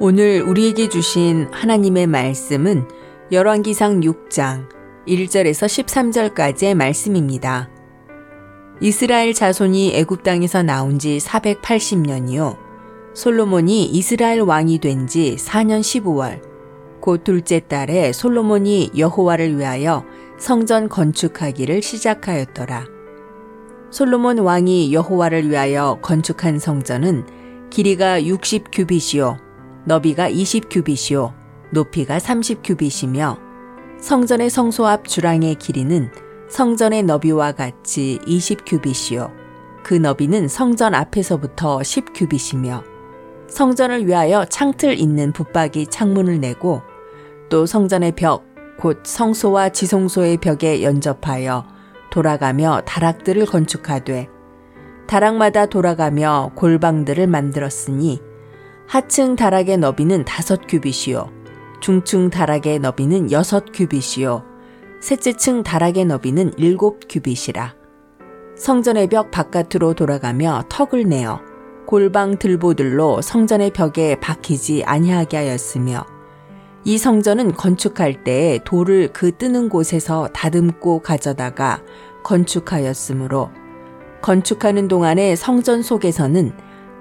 오늘 우리에게 주신 하나님의 말씀은 열왕기상 6장 1절에서 13절까지의 말씀입니다. 이스라엘 자손이 애굽 땅에서 나온 지 480년이요. 솔로몬이 이스라엘 왕이 된 지 4년 15월 곧 둘째 달에 솔로몬이 여호와를 위하여 성전 건축하기를 시작하였더라. 솔로몬 왕이 여호와를 위하여 건축한 성전은 길이가 60 규빗이요 너비가 20규빗이요 높이가 30규빗이며 성전의 성소 앞 주랑의 길이는 성전의 너비와 같이 20규빗이요 그 너비는 성전 앞에서부터 10규빗이며 성전을 위하여 창틀 있는 붙박이 창문을 내고 또 성전의 벽 곧 성소와 지성소의 벽에 연접하여 돌아가며 다락들을 건축하되 다락마다 돌아가며 골방들을 만들었으니 하층 다락의 너비는 다섯 규빗이요. 중층 다락의 너비는 여섯 규빗이요. 셋째 층 다락의 너비는 일곱 규빗이라. 성전의 벽 바깥으로 돌아가며 턱을 내어 골방 들보들로 성전의 벽에 박히지 아니하게 하였으며 이 성전은 건축할 때에 돌을 그 뜨는 곳에서 다듬고 가져다가 건축하였으므로 건축하는 동안에 성전 속에서는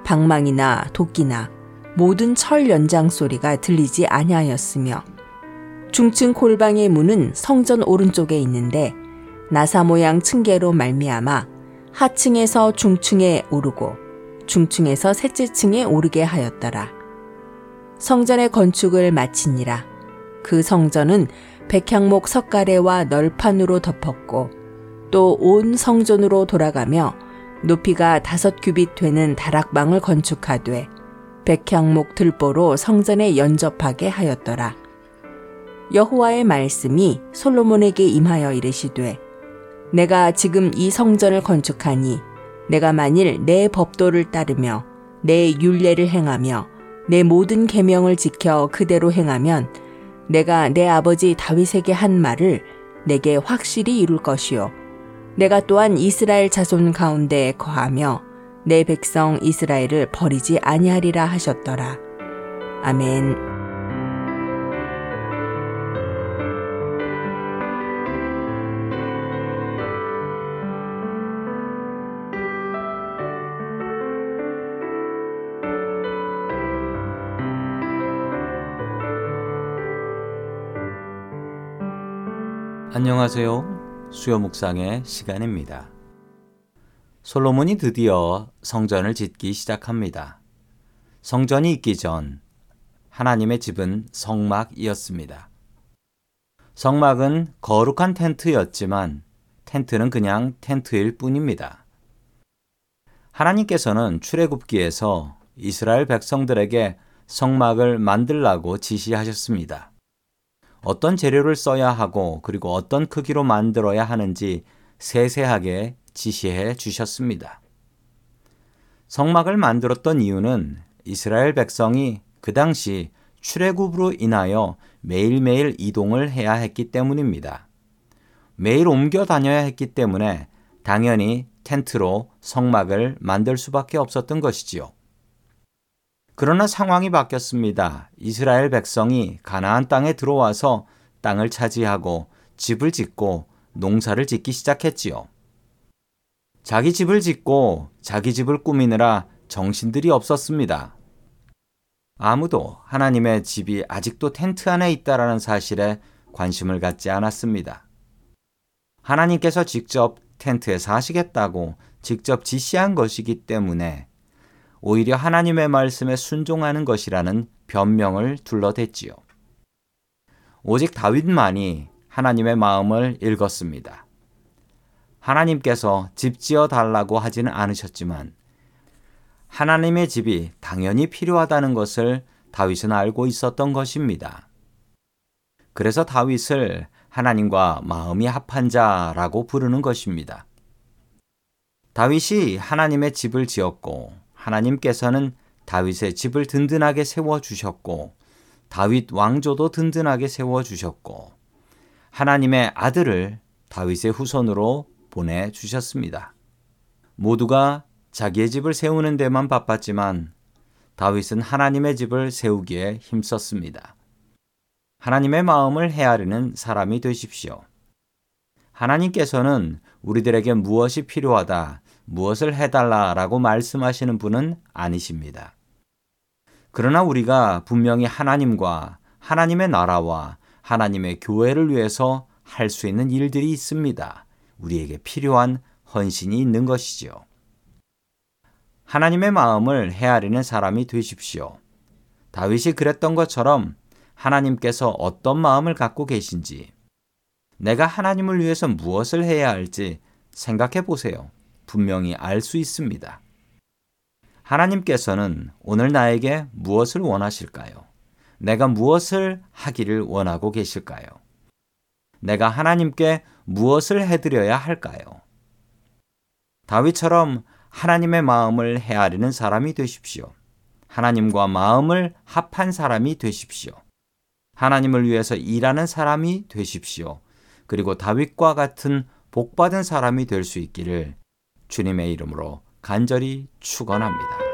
방망이나 도끼나 모든 철 연장 소리가 들리지 아니하였으며 중층 골방의 문은 성전 오른쪽에 있는데 나사 모양 층계로 말미암아 하층에서 중층에 오르고 중층에서 셋째 층에 오르게 하였더라. 성전의 건축을 마치니라. 그 성전은 백향목 석가래와 널판으로 덮었고 또 온 성전으로 돌아가며 높이가 다섯 규빗 되는 다락방을 건축하되 백향목 들보로 성전에 연접하게 하였더라. 여호와의 말씀이 솔로몬에게 임하여 이르시되 내가 지금 이 성전을 건축하니 내가 만일 내 법도를 따르며 내 율례를 행하며 내 모든 계명을 지켜 그대로 행하면 내가 내 아버지 다윗에게 한 말을 내게 확실히 이룰 것이요 내가 또한 이스라엘 자손 가운데 거하며 내 백성 이스라엘을 버리지 아니하리라 하셨더라. 아멘. 안녕하세요. 수요 묵상의 시간입니다. 솔로몬이 드디어 성전을 짓기 시작합니다. 성전이 있기 전 하나님의 집은 성막이었습니다. 성막은 거룩한 텐트였지만 텐트는 그냥 텐트일 뿐입니다. 하나님께서는 출애굽기에서 이스라엘 백성들에게 성막을 만들라고 지시하셨습니다. 어떤 재료를 써야 하고 그리고 어떤 크기로 만들어야 하는지 세세하게 지시해 주셨습니다. 성막을 만들었던 이유는 이스라엘 백성이 그 당시 출애굽으로 인하여 매일매일 이동을 해야 했기 때문입니다. 매일 옮겨 다녀야 했기 때문에 당연히 텐트로 성막을 만들 수밖에 없었던 것이지요. 그러나 상황이 바뀌었습니다. 이스라엘 백성이 가나안 땅에 들어와서 땅을 차지하고 집을 짓고 농사를 짓기 시작했지요. 자기 집을 짓고 자기 집을 꾸미느라 정신들이 없었습니다. 아무도 하나님의 집이 아직도 텐트 안에 있다라는 사실에 관심을 갖지 않았습니다. 하나님께서 직접 텐트에 사시겠다고 직접 지시한 것이기 때문에 오히려 하나님의 말씀에 순종하는 것이라는 변명을 둘러댔지요. 오직 다윗만이 하나님의 마음을 읽었습니다. 하나님께서 집 지어 달라고 하지는 않으셨지만 하나님의 집이 당연히 필요하다는 것을 다윗은 알고 있었던 것입니다. 그래서 다윗을 하나님과 마음이 합한 자라고 부르는 것입니다. 다윗이 하나님의 집을 지었고 하나님께서는 다윗의 집을 든든하게 세워 주셨고 다윗 왕조도 든든하게 세워 주셨고 하나님의 아들을 다윗의 후손으로 보내주셨습니다. 모두가 자기의 집을 세우는 데만 바빴지만 다윗은 하나님의 집을 세우기에 힘썼습니다. 하나님의 마음을 헤아리는 사람이 되십시오. 하나님께서는 우리들에게 무엇이 필요하다, 무엇을 해달라 라고 말씀하시는 분은 아니십니다. 그러나 우리가 분명히 하나님과 하나님의 나라와 하나님의 교회를 위해서 할 수 있는 일들이 있습니다. 우리에게 필요한 헌신이 있는 것이지요. 하나님의 마음을 헤아리는 사람이 되십시오. 다윗이 그랬던 것처럼 하나님께서 어떤 마음을 갖고 계신지, 내가 하나님을 위해서 무엇을 해야 할지 생각해 보세요. 분명히 알 수 있습니다. 하나님께서는 오늘 나에게 무엇을 원하실까요? 내가 무엇을 하기를 원하고 계실까요? 내가 하나님께 무엇을 해드려야 할까요? 다윗처럼 하나님의 마음을 헤아리는 사람이 되십시오. 하나님과 마음을 합한 사람이 되십시오. 하나님을 위해서 일하는 사람이 되십시오. 그리고 다윗과 같은 복받은 사람이 될 수 있기를 주님의 이름으로 간절히 축원합니다.